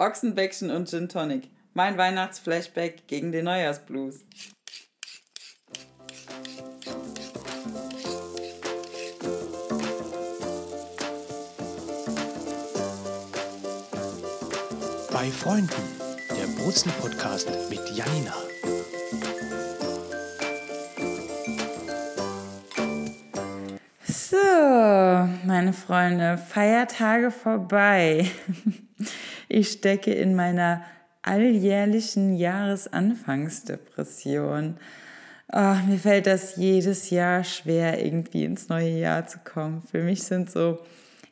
Ochsenbäckchen und Gin Tonic. Mein Weihnachtsflashback gegen den Neujahrsblues. Bei Freunden, der Brutzel-Podcast mit Janina. So, meine Freunde, Feiertage vorbei. Ich stecke in meiner alljährlichen Jahresanfangsdepression. Oh, mir fällt das jedes Jahr schwer, irgendwie ins neue Jahr zu kommen. Für mich sind so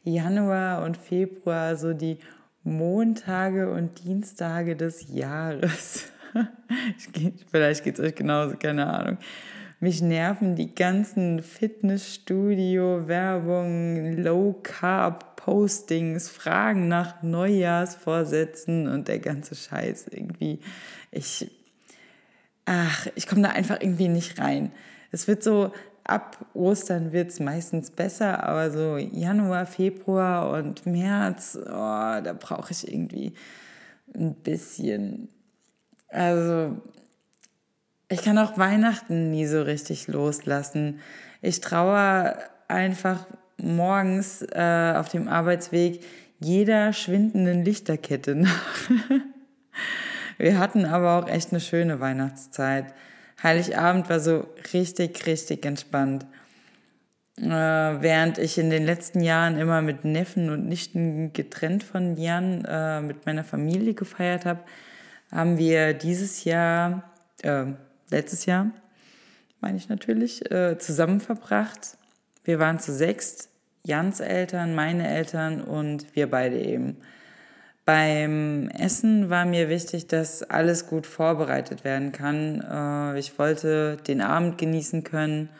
Januar und Februar so die Montage und Dienstage des Jahres. Vielleicht geht es euch genauso, keine Ahnung. Mich nerven die ganzen Fitnessstudio-Werbungen, Low-Carb-Postings, Fragen nach Neujahrsvorsätzen und der ganze Scheiß irgendwie. Ich, ach, ich komme da einfach irgendwie nicht rein. Es wird so, ab Ostern wird es meistens besser, aber so Januar, Februar und März, oh, da brauche ich irgendwie ein bisschen. Also ich kann auch Weihnachten nie so richtig loslassen. Ich traue einfach morgens äh, auf dem Arbeitsweg jeder schwindenden Lichterkette nach. Wir hatten aber auch echt eine schöne Weihnachtszeit. Heiligabend war so richtig, richtig entspannt. Äh, während ich in den letzten Jahren immer mit Neffen und Nichten getrennt von Jan äh, mit meiner Familie gefeiert habe, haben wir dieses Jahr, äh, letztes Jahr, meine ich natürlich, äh, zusammen verbracht. Wir waren zu sechst, Jans Eltern, meine Eltern und wir beide eben. Beim Essen war mir wichtig, dass alles gut vorbereitet werden kann. Äh, ich wollte den Abend genießen können.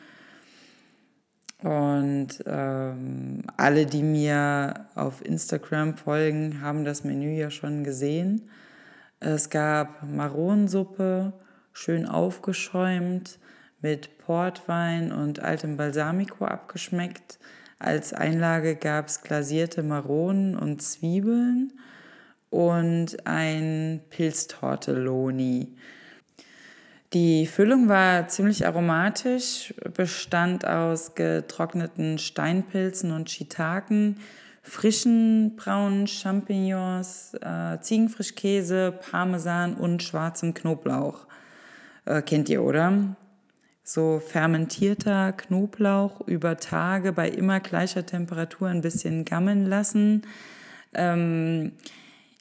Und ähm, alle, die mir auf Instagram folgen, haben das Menü ja schon gesehen. Es gab Maronensuppe, schön aufgeschäumt, mit Portwein und altem Balsamico abgeschmeckt. Als Einlage gab es glasierte Maronen und Zwiebeln und ein Pilztortelloni. Die Füllung war ziemlich aromatisch, bestand aus getrockneten Steinpilzen und Shiitaken, frischen braunen Champignons, äh, Ziegenfrischkäse, Parmesan und schwarzem Knoblauch. Äh, kennt ihr, oder? So fermentierter Knoblauch über Tage bei immer gleicher Temperatur ein bisschen gammeln lassen. Ähm,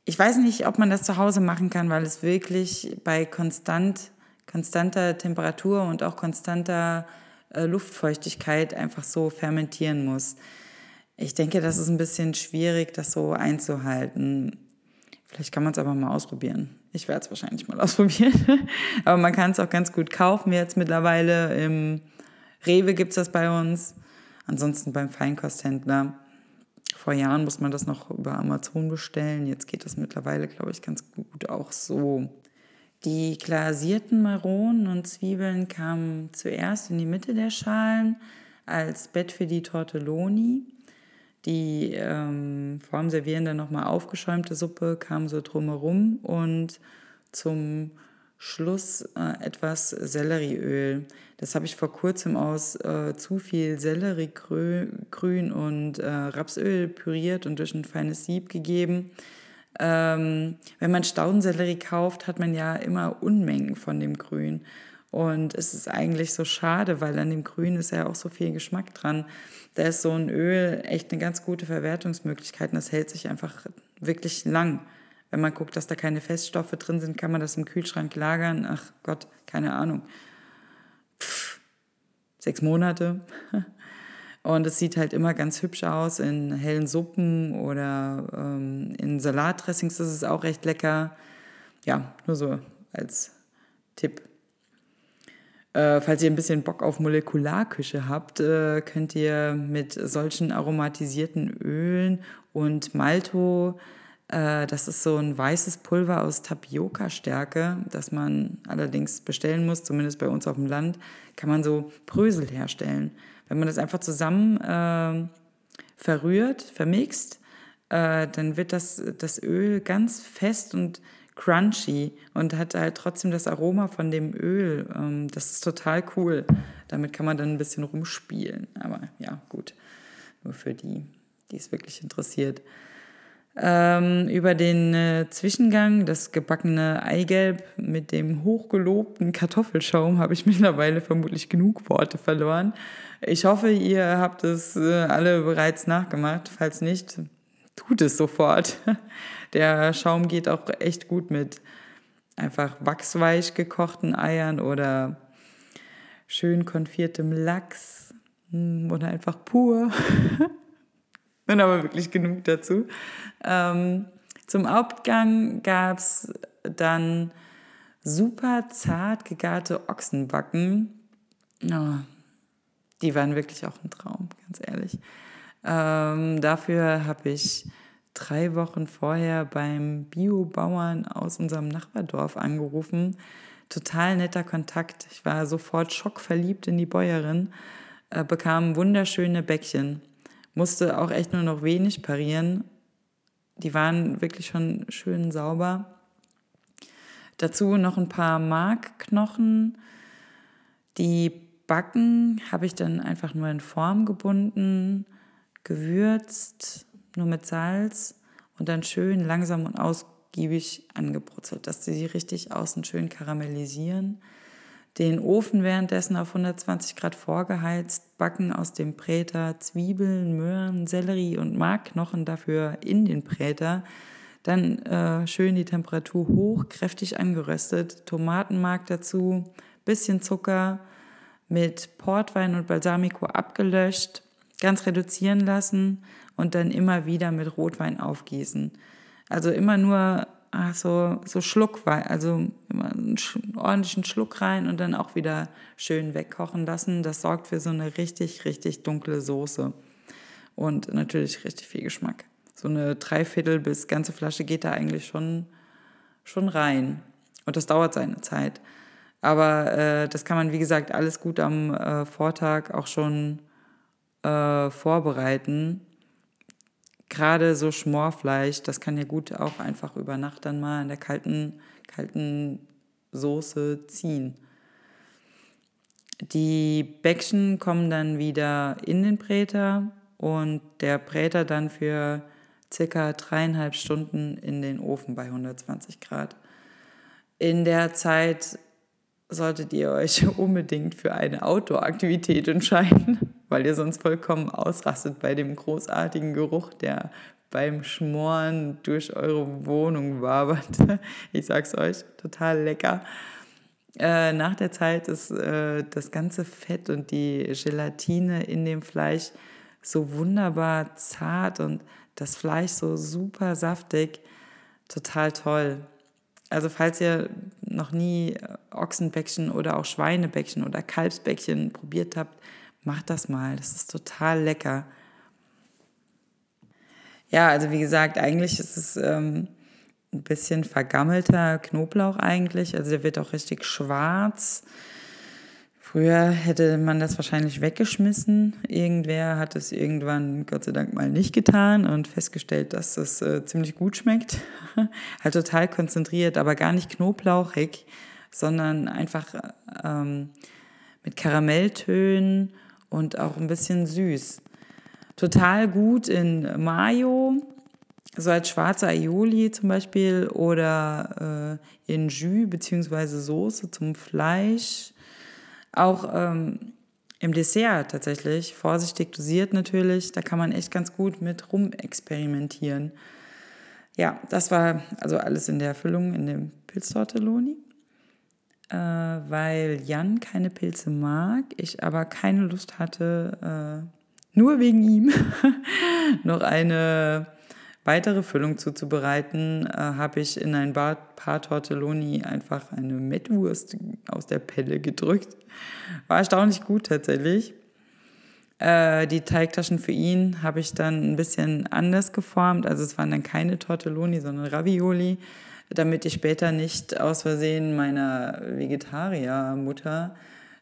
ich weiß nicht, ob man das zu Hause machen kann, weil es wirklich bei konstant, konstanter Temperatur und auch konstanter äh, Luftfeuchtigkeit einfach so fermentieren muss. Ich denke, das ist ein bisschen schwierig, das so einzuhalten. Vielleicht kann man es aber mal ausprobieren. Ich werde es wahrscheinlich mal ausprobieren. Aber man kann es auch ganz gut kaufen jetzt mittlerweile. Im Rewe gibt es das bei uns. Ansonsten beim Feinkosthändler. Vor Jahren muss man das noch über Amazon bestellen. Jetzt geht das mittlerweile, glaube ich, ganz gut auch so. Die glasierten Maronen und Zwiebeln kamen zuerst in die Mitte der Schalen als Bett für die Tortelloni. Die ähm, vorm Servieren dann nochmal aufgeschäumte Suppe kam so drumherum und zum Schluss äh, etwas Sellerieöl. Das habe ich vor kurzem aus äh, zu viel Selleriegrün und äh, Rapsöl püriert und durch ein feines Sieb gegeben. Ähm, wenn man Staudensellerie kauft, hat man ja immer Unmengen von dem Grün. Und es ist eigentlich so schade, weil an dem Grün ist ja auch so viel Geschmack dran. Da ist so ein Öl echt eine ganz gute Verwertungsmöglichkeit und das hält sich einfach wirklich lang. Wenn man guckt, dass da keine Feststoffe drin sind, kann man das im Kühlschrank lagern. Ach Gott, keine Ahnung. Pff, sechs Monate. Und es sieht halt immer ganz hübsch aus in hellen Suppen oder ähm, in Salatdressings ist es auch recht lecker. Ja, nur so als Tipp. Äh, falls ihr ein bisschen Bock auf Molekularküche habt, äh, könnt ihr mit solchen aromatisierten Ölen und Malto, äh, das ist so ein weißes Pulver aus Tapioca-Stärke, das man allerdings bestellen muss, zumindest bei uns auf dem Land, kann man so Brösel herstellen. Wenn man das einfach zusammen äh, verrührt, vermixt, äh, dann wird das, das Öl ganz fest und crunchy und hat halt trotzdem das Aroma von dem Öl. Ähm, das ist total cool. Damit kann man dann ein bisschen rumspielen. Aber ja, gut. Nur für die, die es wirklich interessiert. Ähm, über den äh, Zwischengang, das gebackene Eigelb mit dem hochgelobten Kartoffelschaum, habe ich mittlerweile vermutlich genug Worte verloren. Ich hoffe, ihr habt es äh, alle bereits nachgemacht. Falls nicht, tut es sofort. Der Schaum geht auch echt gut mit einfach wachsweich gekochten Eiern oder schön konfiertem Lachs hm, oder einfach pur. Dann aber wirklich genug dazu. Ähm, zum Hauptgang gab es dann super zart gegarte Ochsenbacken. Oh, die waren wirklich auch ein Traum, ganz ehrlich. Ähm, dafür habe ich drei Wochen vorher beim Biobauern aus unserem Nachbardorf angerufen. Total netter Kontakt. Ich war sofort schockverliebt in die Bäuerin, äh, bekam wunderschöne Bäckchen, musste auch echt nur noch wenig parieren. Die waren wirklich schon schön sauber. Dazu noch ein paar Markknochen. Die Backen habe ich dann einfach nur in Form gebunden gewürzt, nur mit Salz und dann schön langsam und ausgiebig angebrutzelt, dass sie richtig außen schön karamellisieren. Den Ofen währenddessen auf 120 Grad vorgeheizt, backen aus dem Präter Zwiebeln, Möhren, Sellerie und Markknochen dafür in den Präter. Dann äh, schön die Temperatur hoch, kräftig angeröstet, Tomatenmark dazu, bisschen Zucker, mit Portwein und Balsamico abgelöscht, ganz reduzieren lassen und dann immer wieder mit Rotwein aufgießen. Also immer nur ach, so, so Schluckwein, also immer einen ordentlichen Schluck rein und dann auch wieder schön wegkochen lassen. Das sorgt für so eine richtig, richtig dunkle Soße und natürlich richtig viel Geschmack. So eine Dreiviertel bis ganze Flasche geht da eigentlich schon, schon rein. Und das dauert seine Zeit. Aber äh, das kann man, wie gesagt, alles gut am äh, Vortag auch schon äh, vorbereiten. Gerade so Schmorfleisch, das kann ja gut auch einfach über Nacht dann mal in der kalten, kalten Soße ziehen. Die Bäckchen kommen dann wieder in den Präter und der Präter dann für circa dreieinhalb Stunden in den Ofen bei 120 Grad. In der Zeit solltet ihr euch unbedingt für eine Outdoor-Aktivität entscheiden, weil ihr sonst vollkommen ausrastet bei dem großartigen Geruch, der beim Schmoren durch eure Wohnung wabert. Ich sag's euch, total lecker. Äh, nach der Zeit ist äh, das ganze Fett und die Gelatine in dem Fleisch so wunderbar zart und das Fleisch so super saftig. Total toll. Also falls ihr noch nie Ochsenbäckchen oder auch Schweinebäckchen oder Kalbsbäckchen probiert habt, macht das mal. Das ist total lecker. Ja, also wie gesagt, eigentlich ist es ähm, ein bisschen vergammelter Knoblauch eigentlich. Also der wird auch richtig schwarz. Früher hätte man das wahrscheinlich weggeschmissen. Irgendwer hat es irgendwann, Gott sei Dank, mal nicht getan und festgestellt, dass das äh, ziemlich gut schmeckt. halt total konzentriert, aber gar nicht knoblauchig, sondern einfach ähm, mit Karamelltönen und auch ein bisschen süß. Total gut in Mayo, so als schwarze Aioli zum Beispiel oder äh, in Jus bzw. Soße zum Fleisch auch ähm, im Dessert tatsächlich, vorsichtig dosiert natürlich, da kann man echt ganz gut mit rum experimentieren. Ja, das war also alles in der Erfüllung in dem Pilztortelloni. Äh, weil Jan keine Pilze mag, ich aber keine Lust hatte, äh, nur wegen ihm, noch eine weitere Füllung zuzubereiten, äh, habe ich in ein paar Tortelloni einfach eine Mettwurst aus der Pelle gedrückt. War erstaunlich gut tatsächlich. Die Teigtaschen für ihn habe ich dann ein bisschen anders geformt. Also es waren dann keine Tortelloni, sondern Ravioli, damit ich später nicht aus Versehen meiner Vegetariermutter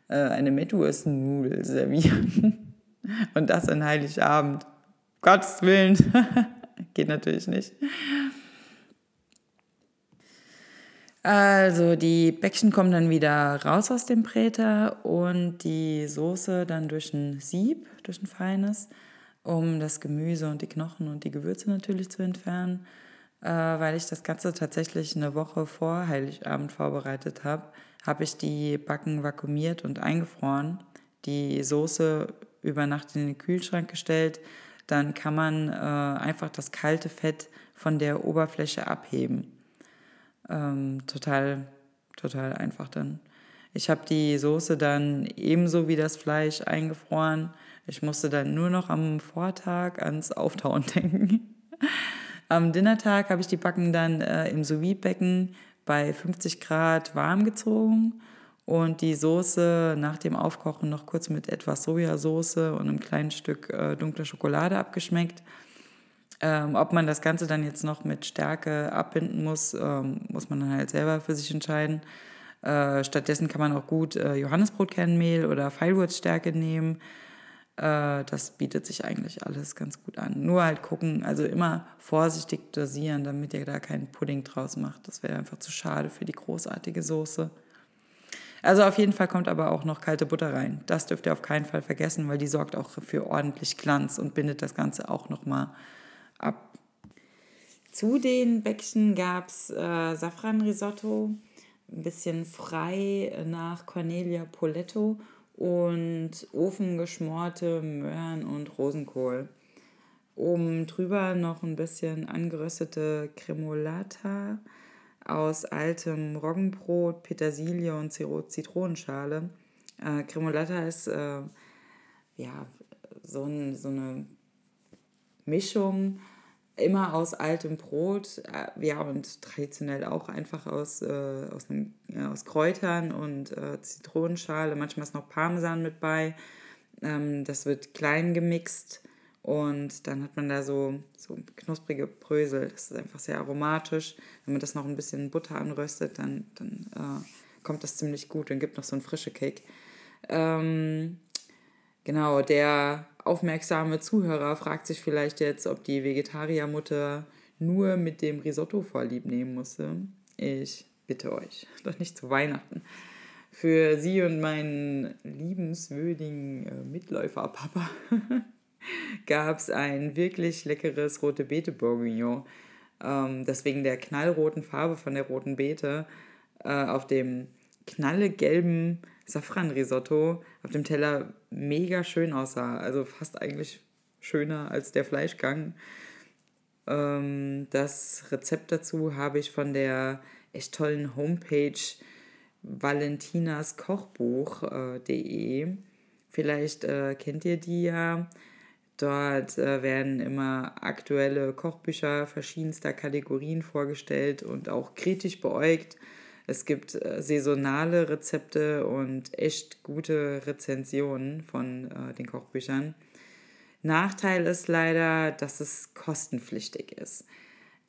äh, eine Mettwurstnudel servieren. Und das an Heiligabend. Gottes Willen. Geht natürlich nicht. Also die Bäckchen kommen dann wieder raus aus dem Präter und die Soße dann durch ein Sieb, durch ein feines, um das Gemüse und die Knochen und die Gewürze natürlich zu entfernen, weil ich das Ganze tatsächlich eine Woche vor Heiligabend vorbereitet habe, habe ich die Backen vakuumiert und eingefroren, die Soße über Nacht in den Kühlschrank gestellt, dann kann man äh, einfach das kalte Fett von der Oberfläche abheben. Ähm, total, total einfach dann. Ich habe die Soße dann ebenso wie das Fleisch eingefroren. Ich musste dann nur noch am Vortag ans Auftauen denken. Am Dinnertag habe ich die Backen dann äh, im sous becken bei 50 Grad warm gezogen und die Soße nach dem Aufkochen noch kurz mit etwas Sojasauce und einem kleinen Stück äh, dunkler Schokolade abgeschmeckt. Ähm, ob man das Ganze dann jetzt noch mit Stärke abbinden muss, ähm, muss man dann halt selber für sich entscheiden. Äh, stattdessen kann man auch gut äh, Johannesbrotkernmehl oder Feilwurzstärke nehmen. Äh, das bietet sich eigentlich alles ganz gut an. Nur halt gucken, also immer vorsichtig dosieren, damit ihr da keinen Pudding draus macht. Das wäre einfach zu schade für die großartige Soße. Also auf jeden Fall kommt aber auch noch kalte Butter rein. Das dürft ihr auf keinen Fall vergessen, weil die sorgt auch für ordentlich Glanz und bindet das Ganze auch nochmal mal ab. Zu den Bäckchen gab es äh, Safranrisotto, ein bisschen frei nach Cornelia Poletto und ofengeschmorte Möhren und Rosenkohl. Oben drüber noch ein bisschen angeröstete Cremolata aus altem Roggenbrot, Petersilie und Zitronenschale. Äh, Cremolata ist äh, ja so, ein, so eine Mischung immer aus altem Brot, äh, ja, und traditionell auch einfach aus, äh, aus, einem, ja, aus Kräutern und äh, Zitronenschale. Manchmal ist noch Parmesan mit bei. Ähm, das wird klein gemixt und dann hat man da so, so knusprige Brösel. Das ist einfach sehr aromatisch. Wenn man das noch ein bisschen Butter anröstet, dann, dann äh, kommt das ziemlich gut und gibt noch so einen frischen Cake. Ähm, genau, der aufmerksame Zuhörer fragt sich vielleicht jetzt, ob die Vegetariermutter nur mit dem Risotto vorlieb nehmen musste. Ich bitte euch, doch nicht zu Weihnachten. Für sie und meinen liebenswürdigen äh, Mitläufer Papa gab es ein wirklich leckeres rote Beete Bourguignon. Ähm, das wegen der knallroten Farbe von der roten Beete äh, auf dem knallegelben Safranrisotto auf dem Teller mega schön aussah. Also fast eigentlich schöner als der Fleischgang. Ähm, das Rezept dazu habe ich von der echt tollen Homepage valentinskochbuch.de. Äh, Vielleicht äh, kennt ihr die ja. Dort äh, werden immer aktuelle Kochbücher verschiedenster Kategorien vorgestellt und auch kritisch beäugt. Es gibt äh, saisonale Rezepte und echt gute Rezensionen von äh, den Kochbüchern. Nachteil ist leider, dass es kostenpflichtig ist.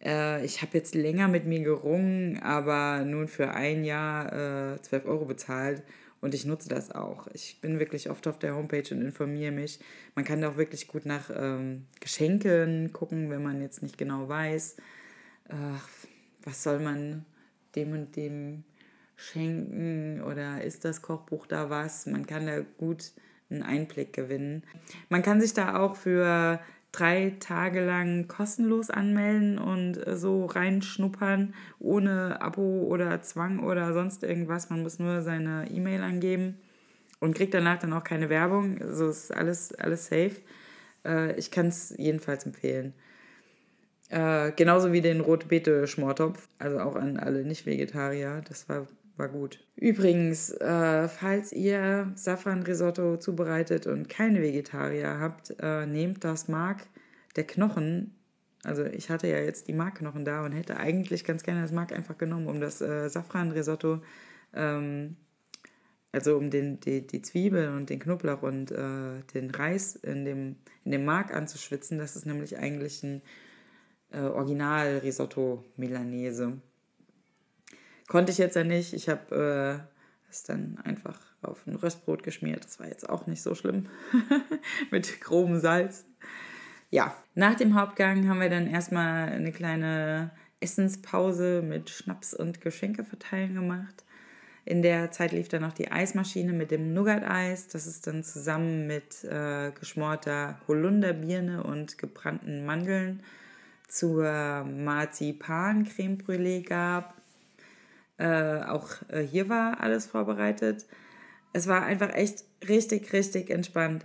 Äh, ich habe jetzt länger mit mir gerungen, aber nun für ein Jahr äh, 12 Euro bezahlt und ich nutze das auch. Ich bin wirklich oft auf der Homepage und informiere mich. Man kann da auch wirklich gut nach ähm, Geschenken gucken, wenn man jetzt nicht genau weiß, was soll man dem und dem schenken oder ist das Kochbuch da was? Man kann da gut einen Einblick gewinnen. Man kann sich da auch für drei Tage lang kostenlos anmelden und äh, so reinschnuppern, ohne Abo oder Zwang oder sonst irgendwas. Man muss nur seine E-Mail angeben und kriegt danach dann auch keine Werbung. So also ist alles, alles safe. Äh, ich kann es jedenfalls empfehlen. Äh, genauso wie den Rotbeete-Schmortopf, also auch an alle Nicht-Vegetarier. Das war, war gut. Übrigens, äh, falls ihr Safran-Risotto zubereitet und keine Vegetarier habt, äh, nehmt das Mark der Knochen. Also ich hatte ja jetzt die Markknochen da und hätte eigentlich ganz gerne das Mark einfach genommen, um das äh, Safran-Risotto, ähm, also um den, die, die Zwiebel und den Knoblauch und äh, den Reis in dem, in dem Mark anzuschwitzen. Das ist nämlich eigentlich ein äh, Original Risotto Milanese. Konnte ich jetzt ja nicht. Ich habe äh, es dann einfach auf ein Röstbrot geschmiert. Das war jetzt auch nicht so schlimm. Mit grobem Salz. ja, nach dem Hauptgang haben wir dann erstmal eine kleine Essenspause mit Schnaps und Geschenke verteilen gemacht. In der Zeit lief dann noch die Eismaschine mit dem Nougat-Eis. Das ist dann zusammen mit äh, geschmorter Holunderbirne und gebrannten Mandeln zur Marzipan-Creme Brûlée gab. Äh, auch äh, hier war alles vorbereitet. Es war einfach echt richtig, richtig entspannt.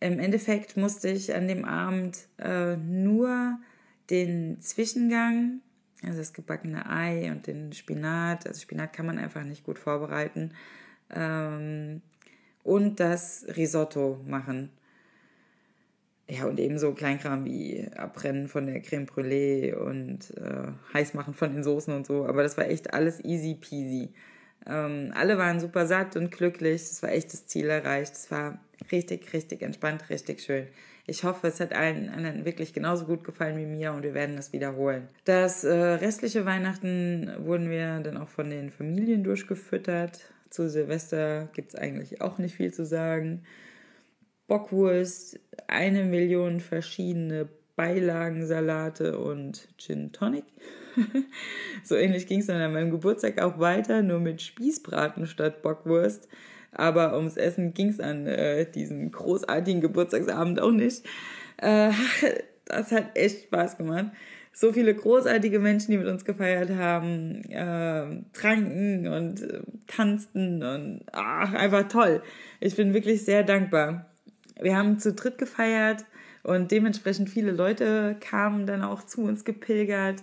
Im Endeffekt musste ich an dem Abend äh, nur den Zwischengang also das gebackene Ei und den Spinat. Also Spinat kann man einfach nicht gut vorbereiten. Ähm, und das Risotto machen. Ja, und ebenso Kleinkram wie Abbrennen von der Creme Brûlée und äh, heiß machen von den Soßen und so. Aber das war echt alles easy peasy. Ähm, alle waren super satt und glücklich. Es war echt das Ziel erreicht. Es war richtig, richtig entspannt, richtig schön. Ich hoffe, es hat allen anderen wirklich genauso gut gefallen wie mir und wir werden es wiederholen. Das äh, restliche Weihnachten wurden wir dann auch von den Familien durchgefüttert. Zu Silvester gibt es eigentlich auch nicht viel zu sagen. Bockwurst, eine Million verschiedene Beilagensalate und Gin Tonic. so ähnlich ging es dann an meinem Geburtstag auch weiter, nur mit Spießbraten statt Bockwurst. Aber ums Essen ging es an äh, diesem großartigen Geburtstagsabend auch nicht. Äh, das hat echt Spaß gemacht. So viele großartige Menschen, die mit uns gefeiert haben, äh, tranken und äh, tanzten und ach, einfach toll. Ich bin wirklich sehr dankbar. Wir haben zu dritt gefeiert und dementsprechend viele Leute kamen dann auch zu uns gepilgert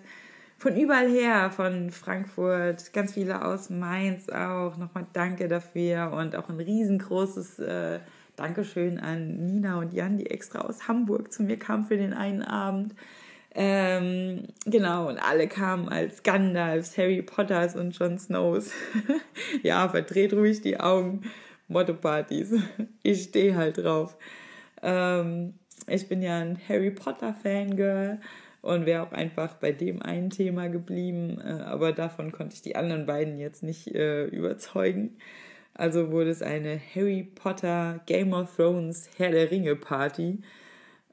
von überall her, von Frankfurt, ganz viele aus Mainz auch. Nochmal danke dafür und auch ein riesengroßes äh, Dankeschön an Nina und Jan, die extra aus Hamburg zu mir kamen für den einen Abend. Ähm, genau, und alle kamen als Gandalfs, Harry Potters und Jon Snows. ja, verdreht ruhig die Augen. Motto-Partys. Ich stehe halt drauf. Ähm, ich bin ja ein Harry Potter-Fangirl und wäre auch einfach bei dem einen Thema geblieben, äh, aber davon konnte ich die anderen beiden jetzt nicht äh, überzeugen. Also wurde es eine Harry Potter Game of Thrones Herr der Ringe Party.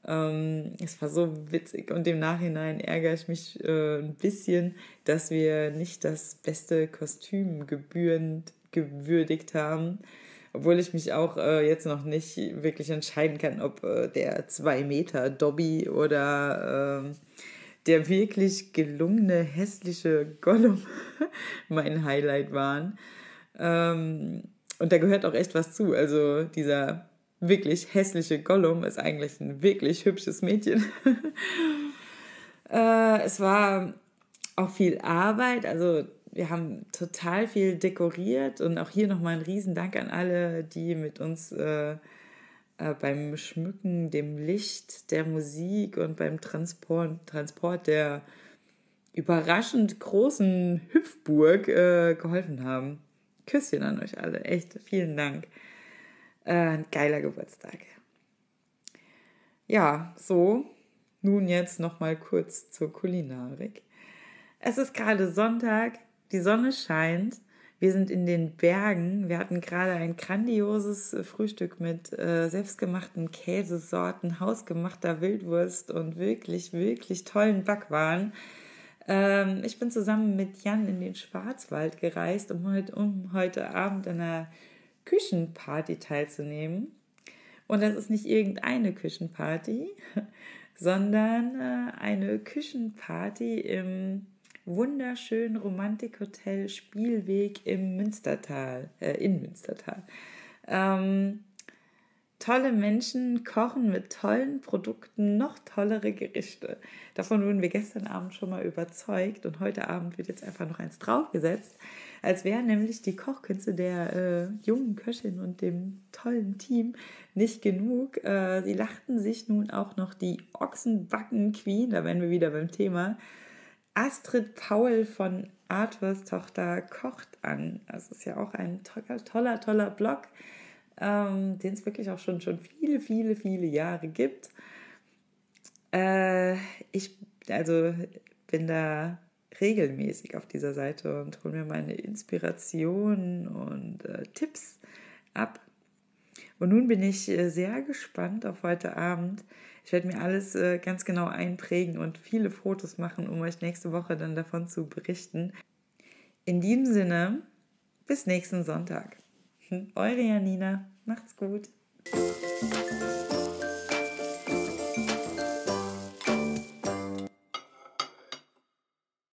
Ähm, es war so witzig und im Nachhinein ärgere ich mich äh, ein bisschen, dass wir nicht das beste Kostüm gebührend gewürdigt haben. Obwohl ich mich auch äh, jetzt noch nicht wirklich entscheiden kann, ob äh, der 2 Meter Dobby oder ähm, der wirklich gelungene, hässliche Gollum mein Highlight waren. Ähm, und da gehört auch echt was zu. Also dieser wirklich hässliche Gollum ist eigentlich ein wirklich hübsches Mädchen. äh, es war auch viel Arbeit. Also wir haben total viel dekoriert und auch hier nochmal ein Riesendank an alle, die mit uns äh, äh, beim Schmücken, dem Licht, der Musik und beim Transport, Transport der überraschend großen Hüpfburg äh, geholfen haben. Küsschen an euch alle, echt, vielen Dank. Äh, ein geiler Geburtstag. Ja, so, nun jetzt nochmal kurz zur Kulinarik. Es ist gerade Sonntag, die Sonne scheint wir sind in den Bergen. Wir hatten gerade ein grandioses äh, Frühstück mit äh, selbstgemachten Käsesorten, hausgemachter Wildwurst und wirklich, wirklich tollen Backwaren. Ähm, ich bin zusammen mit Jan in den Schwarzwald gereist, um heute, um heute Abend an einer Küchenparty teilzunehmen. Und das ist nicht irgendeine Küchenparty, sondern äh, eine Küchenparty im wunderschönen Romantikhotel Spielweg im Münstertal, äh, in Münstertal. Ähm, tolle Menschen kochen mit tollen Produkten noch tollere Gerichte. Davon wurden wir gestern Abend schon mal überzeugt und heute Abend wird jetzt einfach noch eins draufgesetzt, als wären nämlich die Kochkünste der äh, jungen Köchin und dem tollen Team nicht genug. Äh, sie lachten sich nun auch noch die Ochsenbacken Queen, da wären wir wieder beim Thema, Astrid Paul von Arthurs Tochter kocht an. Das ist ja auch ein toller, toller, toller Blog, ähm, den es wirklich auch schon, schon viele, viele, viele Jahre gibt. Äh, ich also bin da regelmäßig auf dieser Seite und hole mir meine Inspirationen und äh, Tipps ab. Und nun bin ich äh, sehr gespannt auf heute Abend. Ich werde mir alles äh, ganz genau einprägen und viele Fotos machen, um euch nächste Woche dann davon zu berichten. In diesem Sinne, bis nächsten Sonntag. Eure Janina, macht's gut.